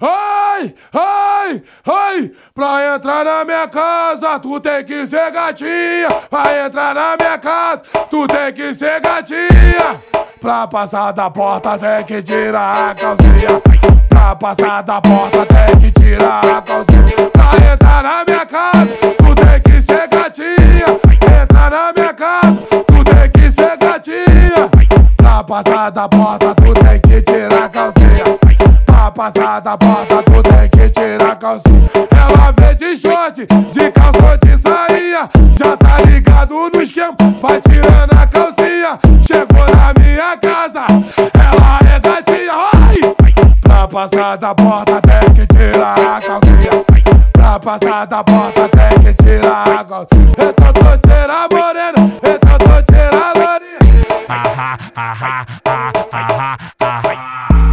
ai, ai, ai. Pra entrar na minha casa, tu tem que ser gatinha. Pra entrar na minha casa, tu tem que ser gatinha. Pra passar da porta, tem que tirar a calcinha. Pra passar da porta, tem que tirar a calcinha. Pra entrar na minha casa, tu tem que ser gatinha. Entrar na minha casa, tu tem que ser gatinha. Pra passar da porta, passar da porta, tu tem que tirar a calcinha. Ela vem de short, de calça de saia. Já tá ligado no esquema, vai tirando a calcinha. Chegou na minha casa, ela é gatinha. Oi! Pra passar da porta, tem que tirar a calcinha. Pra passar da porta, tem que tirar a calcinha. Então tô tirar morena, então tô tirar lourinha. Ahá, ahá, ah, ahá, ahá.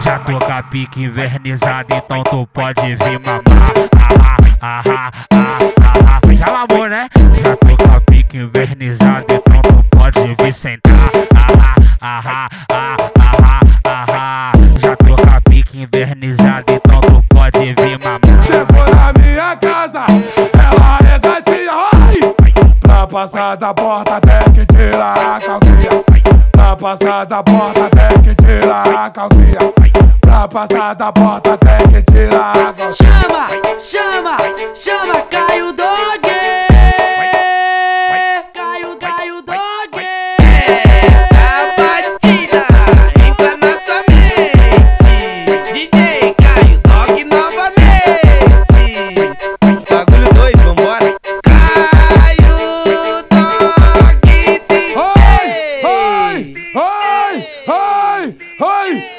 Já tô com a pique invernizada, então tu pode vir mamar. Ah. Já mamou, né? Já tô com a pique invernizada, então tu pode vir sentar. Já tô com a pique invernizada, então tu pode vir mamar. Chegou na minha casa, ela é gatinha. Oi! Pra passar da porta tem que tirar a calcinha. Passar da porta tem que tirar a calcinha. Pra passar da porta tem que tirar a calcinha. Chama, chama, chama Caio Dog.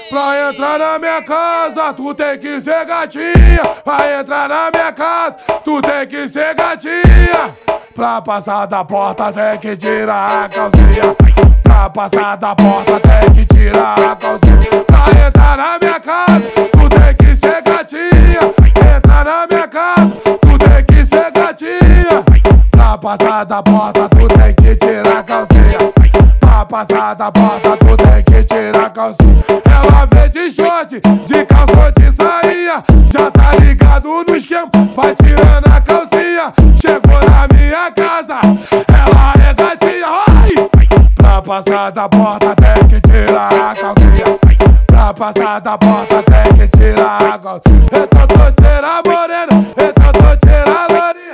Pra entrar na minha casa, tu tem que ser gatinha. Pra entrar na minha casa, tu tem que ser gatinha. Pra passar da porta, tem que tirar a calcinha. Pra passar da porta, tem que tirar a calcinha. Pra entrar na minha casa, tu tem que ser gatinha. Entrar na minha casa, tu tem que ser gatinha. Pra passar da porta, tu tem que tirar a calcinha. Pra passar da porta, tu tem que tirar a calcinha. Ela vem de short, de calça de saia. Já tá ligado no esquema, vai tirando a calcinha. Chegou na minha casa, ela é gatinha. Oi! Pra passar da porta, tem que tirar a calcinha. Pra passar da porta, tem que tirar a calcinha. Então tô tirar morena, então tô tirar lourinha.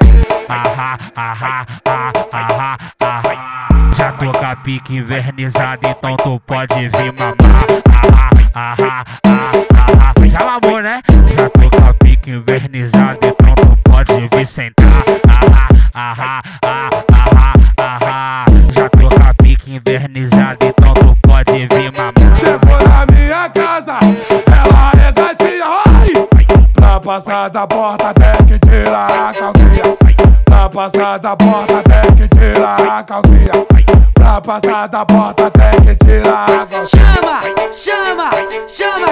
Ah, ahá. Já tô com a pique invernizada, então tu pode vir mamar. Ahá, ahá, ah, ahá. Já mamou, né? Já tô com a pique invernizada, então tu pode vir sentar. Ahá, ahá, ah, ahá, ahá. Já tô com a pique invernizada, então tu pode vir mamar. Chegou na minha casa, ela é gatinha. Oi! Pra passar da porta, tem que tirar a calcinha. Pra passar da porta, tem que tirar a calcinha. Pra passar da porta, tem que tirar a calcinha. Chama, chama, chama